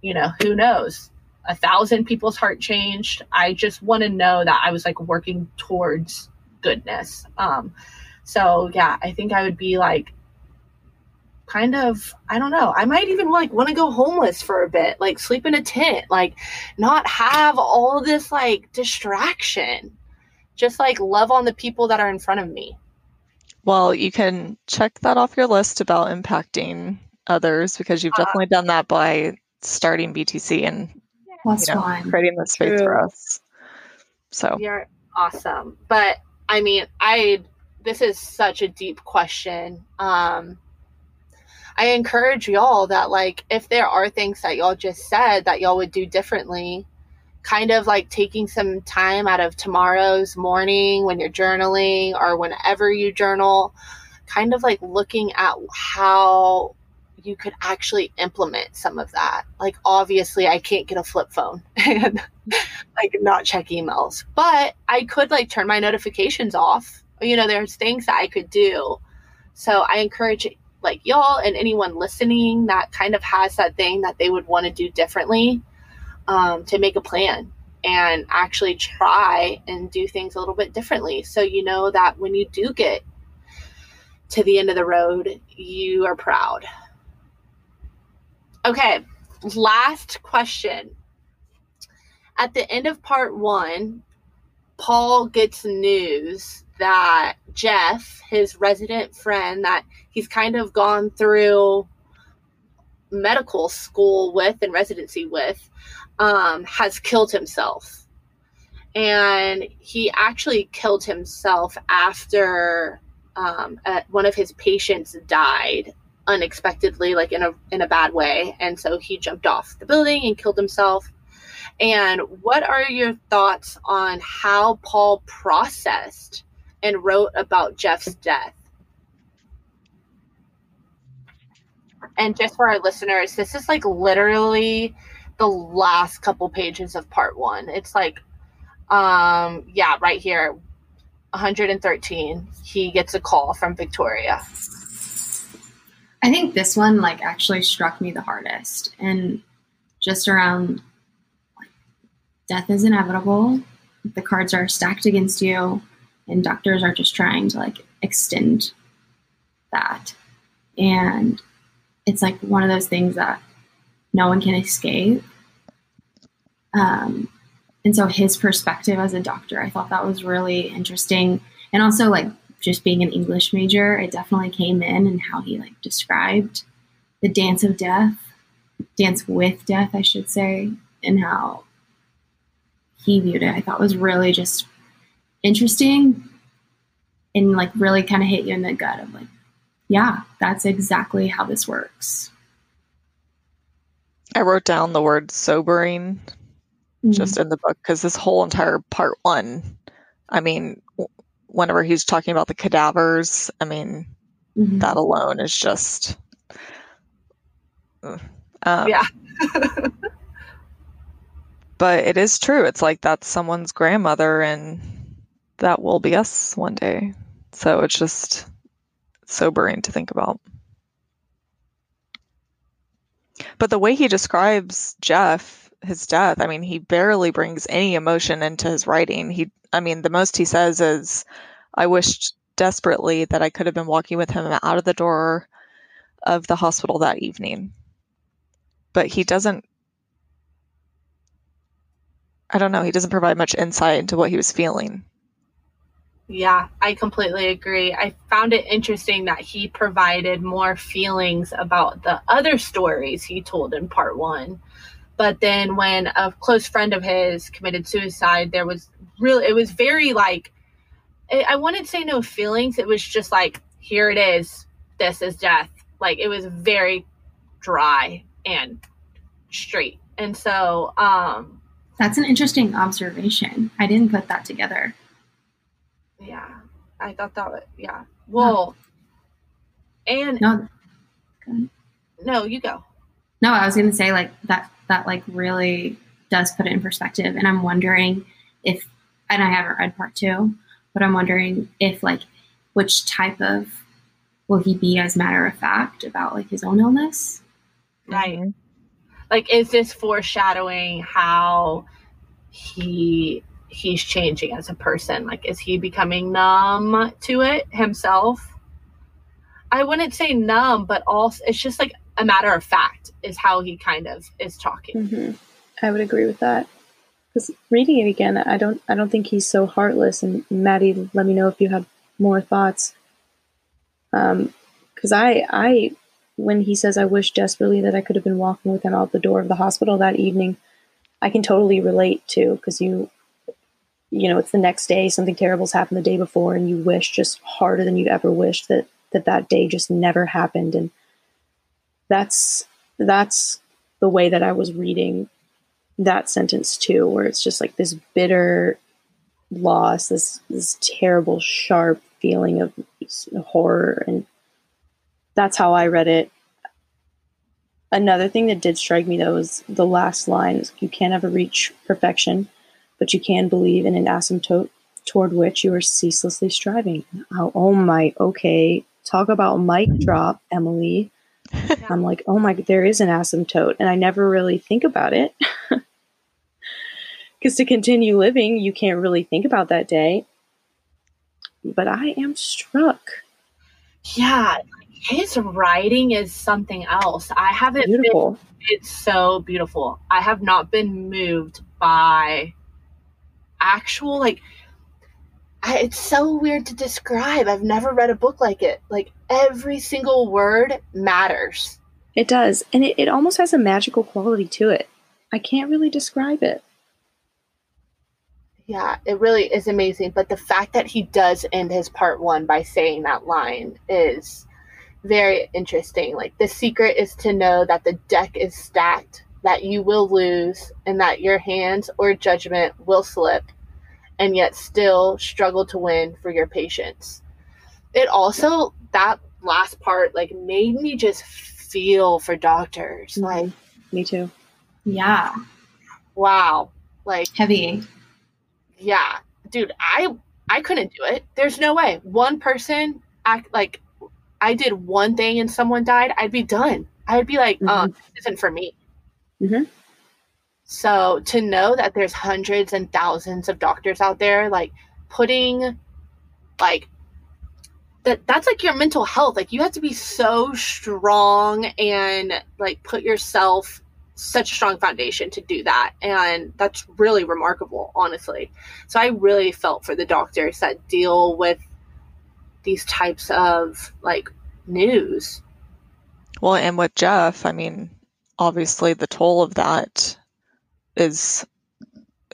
you know, who knows, a thousand people's heart changed. I just want to know that I was like working towards goodness. Um, so yeah, I think I would be like kind of I don't know. I might even like want to go homeless for a bit, like sleep in a tent, like not have all this like distraction. Just like love on the people that are in front of me. Well, you can check that off your list about impacting others because you've Uh, definitely done that by starting BTC and Plus you know, creating this space for us. So You're awesome. But I mean, I this is such a deep question. Um I encourage y'all that like if there are things that y'all just said that y'all would do differently, kind of like taking some time out of tomorrow's morning when you're journaling or whenever you journal, kind of like looking at how you could actually implement some of that. Like obviously I can't get a flip phone <laughs> and like not check emails, but I could like turn my notifications off. You know, there's things that I could do. So I encourage like y'all and anyone listening that kind of has that thing that they would want to do differently um, to make a plan and actually try and do things a little bit differently. So you know that when you do get to the end of the road, you are proud. Okay, last question. At the end of part one, Paul gets news that Jeff, his resident friend that he's kind of gone through medical school with and residency with, um, has killed himself. And he actually killed himself after um, uh, one of his patients died unexpectedly, like in a in a bad way, and so he jumped off the building and killed himself. And what are your thoughts on how Paul processed and wrote about Jeff's death? And just for our listeners, this is like literally the last couple pages of part one. It's like, um, yeah, right here, 113. He gets a call from Victoria. I think this one like actually struck me the hardest, and just around like, death is inevitable. The cards are stacked against you, and doctors are just trying to like extend that. And it's like one of those things that no one can escape. Um, and so his perspective as a doctor, I thought that was really interesting, and also like just being an English major, it definitely came in and how he like described the dance of death, dance with death, I should say, and how he viewed it. I thought was really just interesting and like really kind of hit you in the gut of like, yeah, that's exactly how this works. I wrote down the word sobering just in the book because this whole entire part one, I mean, whenever he's talking about the cadavers, I mean, Mhm. that alone is just. Um, Yeah. <laughs> but it is true. It's like that's someone's grandmother, and that will be us one day. So it's just sobering to think about. But the way he describes Jeff, his death, I mean, he barely brings any emotion into his writing. He, I mean, the most he says is, I wished desperately that I could have been walking with him out of the door of the hospital that evening. But he doesn't, I don't know, he doesn't provide much insight into what he was feeling. Yeah, I completely agree. I found it interesting that he provided more feelings about the other stories he told in part one. But then when a close friend of his committed suicide, there was really, it was very like, I wouldn't say no feelings. It was just like, here it is. This is death. Like it was very dry and straight. And so, um, that's an interesting observation. I didn't put that together. Yeah, I thought that was, yeah. Well, and No, no, you go. no, I was going to say like that. That like really does put it in perspective, and I'm wondering if, and I haven't read part two, but I'm wondering if like which type of will he be as matter of fact about like his own illness? Right. Like, is this foreshadowing how he he's changing as a person? Like, is he becoming numb to it himself? I wouldn't say numb, but also it's just like a matter of fact is how he kind of is talking. hmm I would agree with that. Because reading it again, I don't, I don't think he's so heartless. And Maddie, let me know if you have more thoughts. Um, because I, I, when he says, "I wish desperately that I could have been walking with him out the door of the hospital that evening," I can totally relate to because you, you know, it's the next day, something terrible's happened the day before, and you wish just harder than you've ever wished that that that day just never happened, and that's that's the way that I was reading that sentence too, where it's just like this bitter loss, this this terrible, sharp feeling of horror, and that's how I read it. Another thing that did strike me though was the last line: "You can't ever reach perfection, but you can believe in an asymptote toward which you are ceaselessly striving." Oh, oh my, okay, talk about mic drop, Emily. I'm like, oh my, there is an asymptote, and I never really think about it. <laughs> Because to continue living, you can't really think about that day. But I am struck. Yeah, his writing is something else. I haven't been it's so beautiful. I have not been moved by actual like I, it's so weird to describe. I've never read a book like it. Like every single word matters. It does. And it, it almost has a magical quality to it. I can't really describe it. Yeah, it really is amazing. But the fact that he does end his part one by saying that line is very interesting. Like, the secret is to know that the deck is stacked, that you will lose, and that your hands or judgment will slip, and yet still struggle to win for your patients. It also, that last part, like, made me just feel for doctors. Like, Me too. Yeah, wow. Like, heavy. yeah dude i i couldn't do it there's no way one person act like i did one thing and someone died i'd be done i'd be like uh Mhm. this isn't for me Mhm. so to know that there's hundreds and thousands of doctors out there like putting like that that's like your mental health. Like you have to be so strong and like put yourself such a strong foundation to do that. And that's really remarkable honestly. So i really felt for the doctors that deal with these types of like news. Well, and with Jeff, I mean, obviously the toll of that is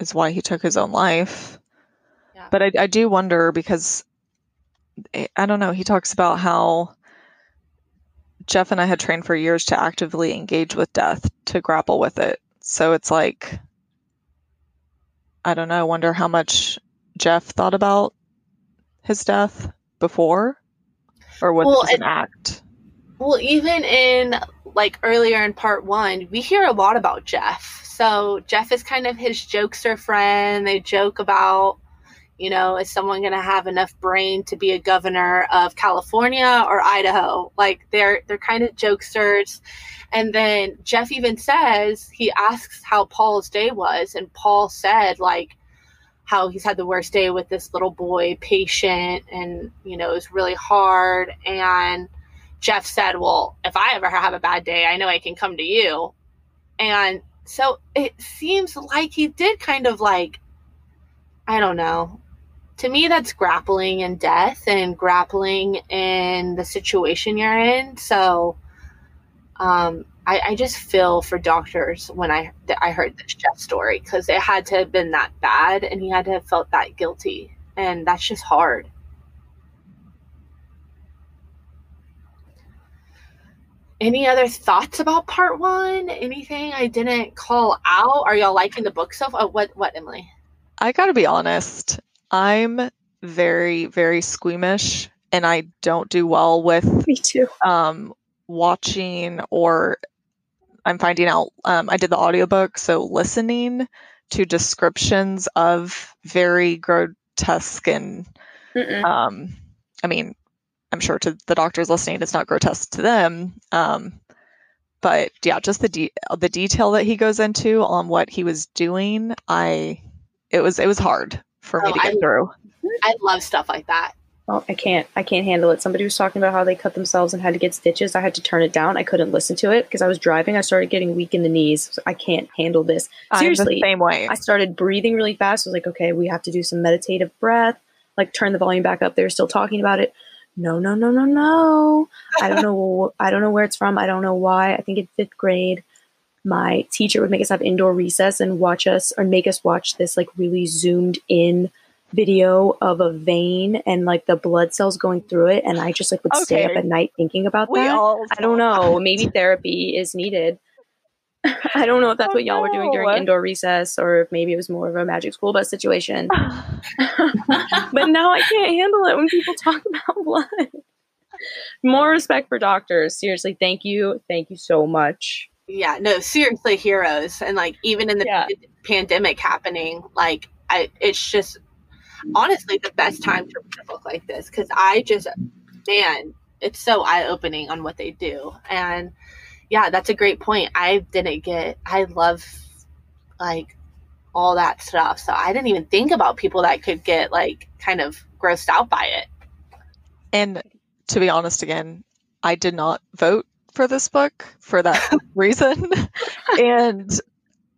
is why he took his own life. Yeah. But I, I do wonder because I I don't know. He talks about how Jeff and I had trained for years to actively engage with death, to grapple with it. So it's like, I don't know. I wonder how much Jeff thought about his death before, or was Well, this an it- act? Well even in like earlier in part one we hear a lot about jeff so jeff is kind of his jokester friend they joke about You know, is someone going to have enough brain to be a governor of California or Idaho? Like they're they're kind of jokesters. And then Jeff even says he asks how Paul's day was, and Paul said like how he's had the worst day with this little boy patient, and you know it was really hard. And Jeff said, "Well, if I ever have a bad day, I know I can come to you." And so it seems like he did kind of like I don't know. To me, that's grappling in death and grappling in the situation you're in. So, um, I, I just feel for doctors when I I heard this Jeff story because it had to have been that bad and he had to have felt that guilty, and that's just hard. Any other thoughts about part one? Anything I didn't call out? Are y'all liking the book so far? Oh, what what Emily? I gotta be honest. I'm very, very squeamish and I don't do well with <laughs> Me too. um, watching or I'm finding out um, I did the audiobook, so listening to descriptions of very grotesque and Mm-mm. um, I mean, I'm sure to the doctors listening, it's not grotesque to them. Um, but yeah, just the de- the detail that he goes into on what he was doing, I it was it was hard for me Oh, to get I- through. I love stuff like that. Oh, I can't. I can't handle it. Somebody was talking about how they cut themselves and had to get stitches. I had to turn it down. I couldn't listen to it because I was driving. I started getting weak in the knees. I can't handle this. Seriously, the same way. I started breathing really fast. I was like, okay, we have to do some meditative breath. Like, turn the volume back up. They were still talking about it. No, no, no, no, no. I don't know. I don't know where it's from. I don't know why. I think in fifth grade, my teacher would make us have indoor recess and watch us or make us watch this like really zoomed in video of a vein and like the blood cells going through it. And I just like would stay up at night thinking about we that. I don't know. Maybe therapy is needed. <laughs> I don't know if that's Oh, what y'all were doing oh, during indoor recess or if maybe it was more of a magic school bus situation. <laughs> but now I can't handle it when people talk <laughs> about blood. More respect for doctors. Seriously, thank you. Thank you so much. Yeah, no, seriously, heroes, and like even in the Yeah. pandemic happening, like I, it's just honestly the best time to read a book like this because I just, man, it's so eye opening on what they do, and yeah, that's a great point. I didn't get, I love like all that stuff, so I didn't even think about people that could get like kind of grossed out by it. And to be honest, again, I did not vote for this book for that <laughs> reason. and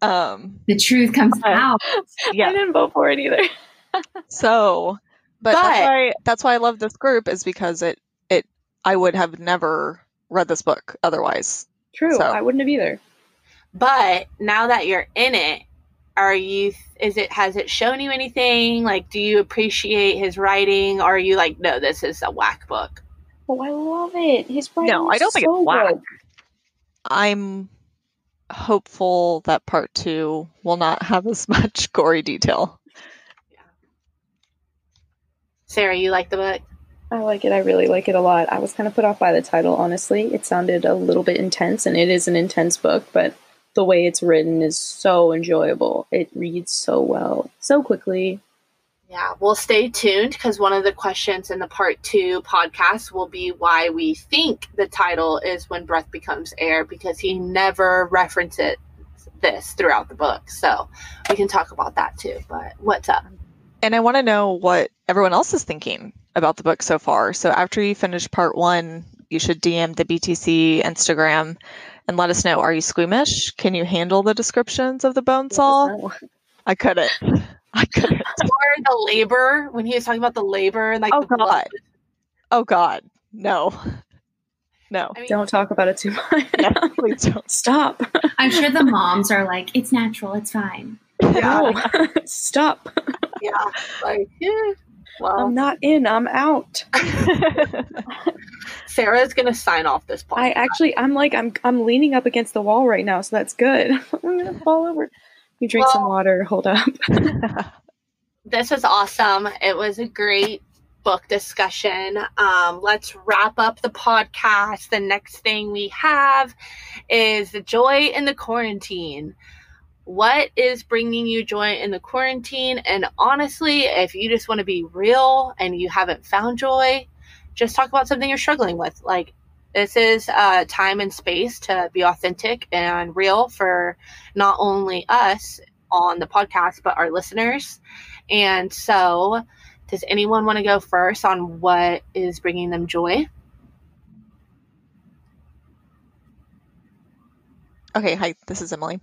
um, The truth comes Uh, out. <laughs> I didn't vote for it either. <laughs> so but, But- that's why that's why I love this group is because it it I would have never read this book otherwise. True. So- I wouldn't have either. But now that you're in it, are you is it has it shown you anything? Like do you appreciate his writing or are you like no this is a whack book? Oh, I love it. His writing No, I don't think so it's whack. good. I'm hopeful that part two will not have as <laughs> much gory detail. Sarah, you like the book? I like it. I really like it a lot. I was kind of put off by the title, honestly. It sounded a little bit intense, and it is an intense book, but the way it's written is so enjoyable. It reads so well, so quickly. Yeah, well stay tuned because one of the questions in the part two podcast will be why we think the title is When Breath Becomes Air because he never references this throughout the book. So we can talk about that too. But what's up? And I want to know what everyone else is thinking about the book so far. So after you finish part one, you should DM the BTC Instagram and let us know. Are you squeamish? Can you handle the descriptions of the bone saw? No. I couldn't. <laughs> I couldn't. Or the labor when he was talking about the labor and like Oh, the blood. God. Oh God, no, no, I mean, Don't talk about it too much. <laughs> no, please don't. <laughs> Stop. I'm sure the moms are like, it's natural, it's fine. Yeah. No. Stop. yeah, like yeah. Well, I'm not in. I'm out. <laughs> Sarah's gonna sign off this podcast. I actually, I'm like, I'm, I'm leaning up against the wall right now, so that's good. <laughs> I'm gonna fall over. You drink some water. Hold up. <laughs> this was awesome. It was a great book discussion. Um, let's wrap up the podcast. The next thing we have is the joy in the quarantine. What is bringing you joy in the quarantine? And honestly, if you just want to be real and you haven't found joy, just talk about something you're struggling with. Like, this is uh, time and space to be authentic and real for not only us on the podcast, but our listeners. And so, does anyone want to go first on what is bringing them joy? Okay, hi, this is Emily.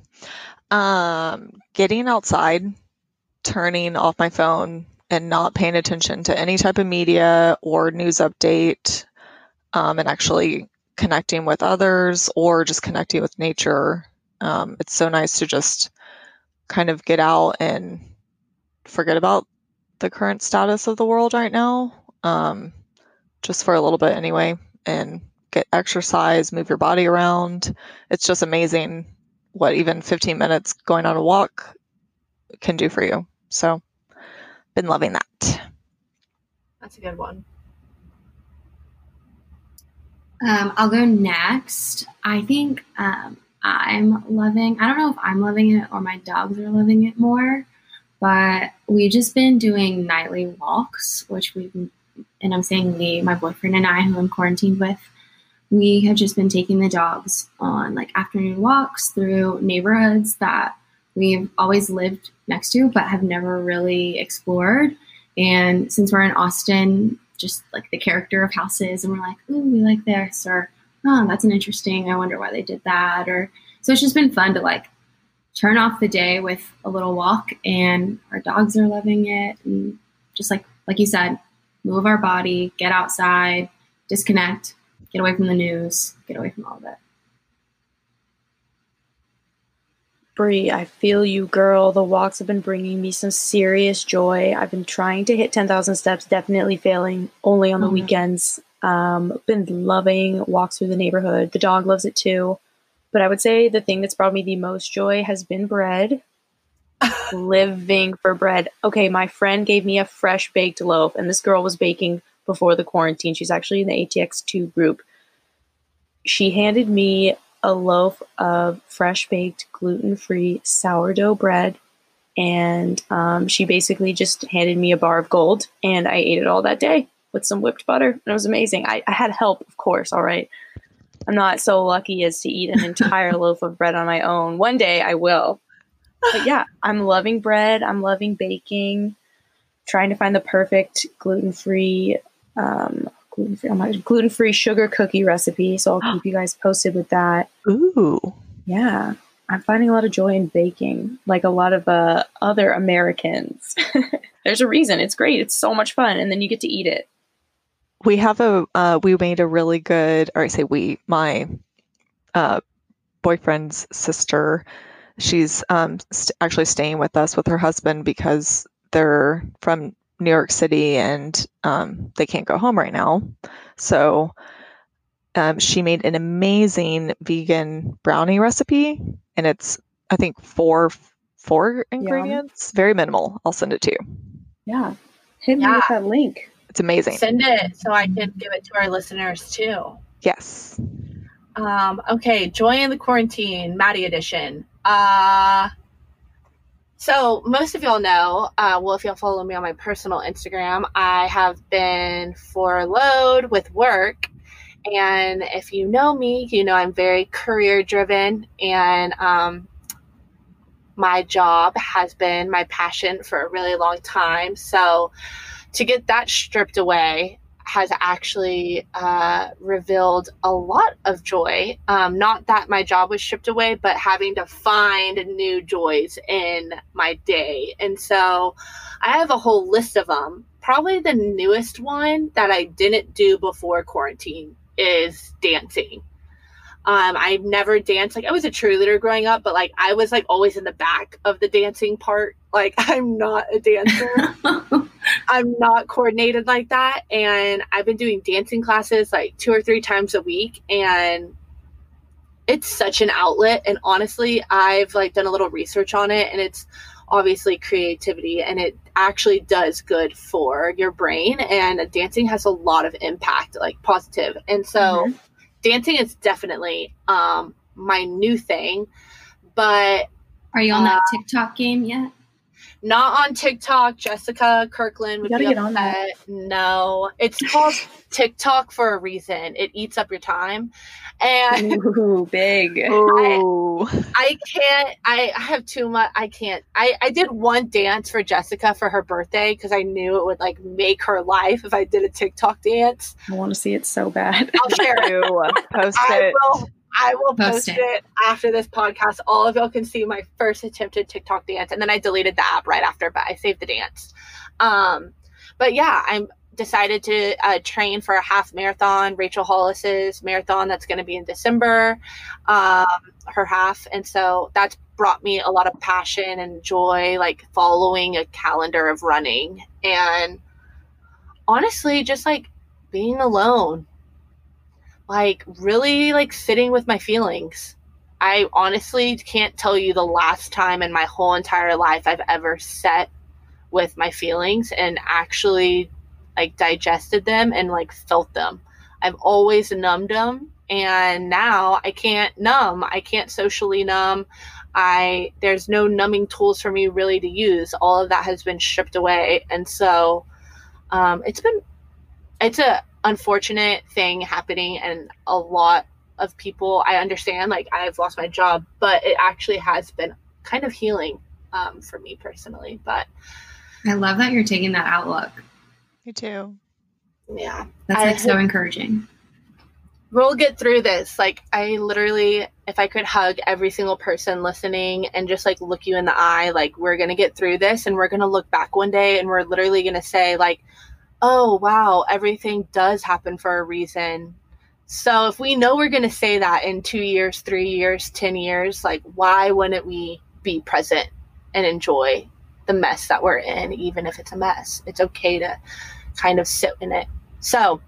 Um, getting outside, turning off my phone, and not paying attention to any type of media or news update, um, and actually connecting with others or just connecting with nature. Um, it's so nice to just kind of get out and forget about the current status of the world right now, um, just for a little bit anyway, and get exercise, move your body around. It's just amazing what even 15 minutes going on a walk can do for you. So, been loving that. That's a good one. Um, I'll go next. I think um, I'm loving, I don't know if I'm loving it or my dogs are loving it more, but we've just been doing nightly walks, which we've, and I'm saying we, my boyfriend and I, who I'm quarantined with, we have just been taking the dogs on like afternoon walks through neighborhoods that we've always lived next to but have never really explored. And since we're in Austin, just like the character of houses, and we're like, oh, we like this, or oh, that's an interesting. I wonder why they did that, or so it's just been fun to like turn off the day with a little walk, and our dogs are loving it, and just like like you said, move our body, get outside, disconnect, get away from the news, get away from all of it. Brie, I feel you, girl. The walks have been bringing me some serious joy. I've been trying to hit 10,000 steps, definitely failing only on the mm-hmm. weekends. Um, been loving walks through the neighborhood. The dog loves it too. But I would say the thing that's brought me the most joy has been bread. <laughs> Living for bread. Okay, my friend gave me a fresh baked loaf, and this girl was baking before the quarantine. She's actually in the ATX2 group. She handed me a loaf of fresh baked gluten free sourdough bread. And um, she basically just handed me a bar of gold, and I ate it all that day with some whipped butter. And it was amazing. I, I had help, of course, all right. I'm not so lucky as to eat an entire <laughs> loaf of bread on my own. One day I will. But yeah, I'm loving bread. I'm loving baking, trying to find the perfect gluten free um, gluten free Oh my, gluten free sugar cookie recipe. So I'll keep <gasps> you guys posted with that. Ooh, yeah. I'm finding a lot of joy in baking, like a lot of uh, other Americans. <laughs> There's a reason. It's great. It's so much fun, and then you get to eat it. We have a uh, we made a really good, or I say we, my uh, boyfriend's sister. She's um, st- actually staying with us with her husband because they're from New York City and um, they can't go home right now. So um, she made an amazing vegan brownie recipe, and it's I think four four ingredients, Yum. very minimal. I'll send it to you. Yeah, hit me yeah. with that link. It's amazing. Send it so I can give it to our listeners too. Yes. Um, okay, Joy in the Quarantine, Maddie edition. Uh so, most of y'all know, uh, well, if y'all follow me on my personal Instagram, I have been furloughed with work. And if you know me, you know I'm very career driven, and um, my job has been my passion for a really long time. So, to get that stripped away, has actually uh, revealed a lot of joy. Um, not that my job was stripped away, but having to find new joys in my day. And so I have a whole list of them. Probably the newest one that I didn't do before quarantine is dancing. Um, I never danced. Like I was a cheerleader growing up, but like I was like always in the back of the dancing part. Like <laughs> I'm not a dancer. <laughs> I'm not coordinated like that. And I've been doing dancing classes like two or three times a week. And it's such an outlet. And honestly, I've like done a little research on it and it's obviously creativity and it actually does good for your brain. And dancing has a lot of impact, like positive. And so mm-hmm. dancing is definitely um, my new thing. But Are you on that uh, TikTok game yet? Not on TikTok. Jessica Kirkland would you be get on that. No, it's called <laughs> TikTok for a reason. It eats up your time, and Ooh, big. Ooh. I, I can't. I, I have too much. I can't. I I did one dance for Jessica for her birthday because I knew it would like make her life if I did a TikTok dance. I want to see it so bad. I'll share it. <laughs> Post it. I will post, post it. it. after this podcast. All of y'all can see my first attempted TikTok dance, and then I deleted the app right after, but I saved the dance. Um, but yeah, I'm decided to uh, train for a half marathon, Rachel Hollis's marathon that's going to be in December, um, her half, and so that's brought me a lot of passion and joy, like following a calendar of running, and honestly, just like being alone like really like sitting with my feelings. I honestly can't tell you the last time in my whole entire life I've ever sat with my feelings and actually like digested them and like felt them. I've always numbed them and now I can't numb. I can't socially numb. I there's no numbing tools for me really to use. All of that has been stripped away and so um, it's been it's a unfortunate thing happening and a lot of people i understand like i've lost my job but it actually has been kind of healing um, for me personally but i love that you're taking that outlook. Me too. Yeah. That's like I, so encouraging. we'll get through this. Like i literally if i could hug every single person listening and just like look you in the eye like we're gonna get through this and we're gonna look back one day and we're literally gonna say like oh, wow, everything does happen for a reason. So if we know we're going to say that in two years, three years, 10 years, like, why wouldn't we be present and enjoy the mess that we're in, even if it's a mess? It's okay to kind of sit in it so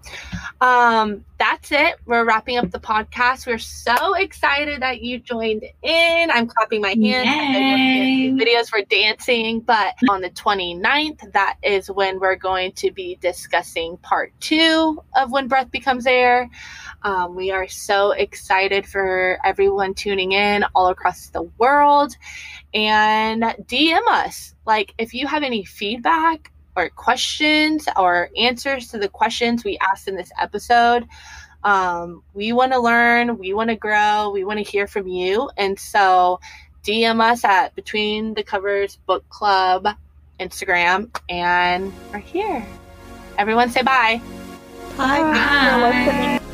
um, that's it. We're wrapping up the podcast. We're so excited that you joined in. I'm clapping my hands. Videos for dancing. But on the 29th, that is when we're going to be discussing part two of When Breath Becomes Air. Um, we are so excited for everyone tuning in all across the world. And DM us. Like, if you have any feedback, or questions or answers to the questions we asked in this episode. Um, we want to learn, we want to grow, we want to hear from you. And so DM us at Between the Covers Book Club Instagram, and we're here. Everyone say bye. Bye. bye. bye.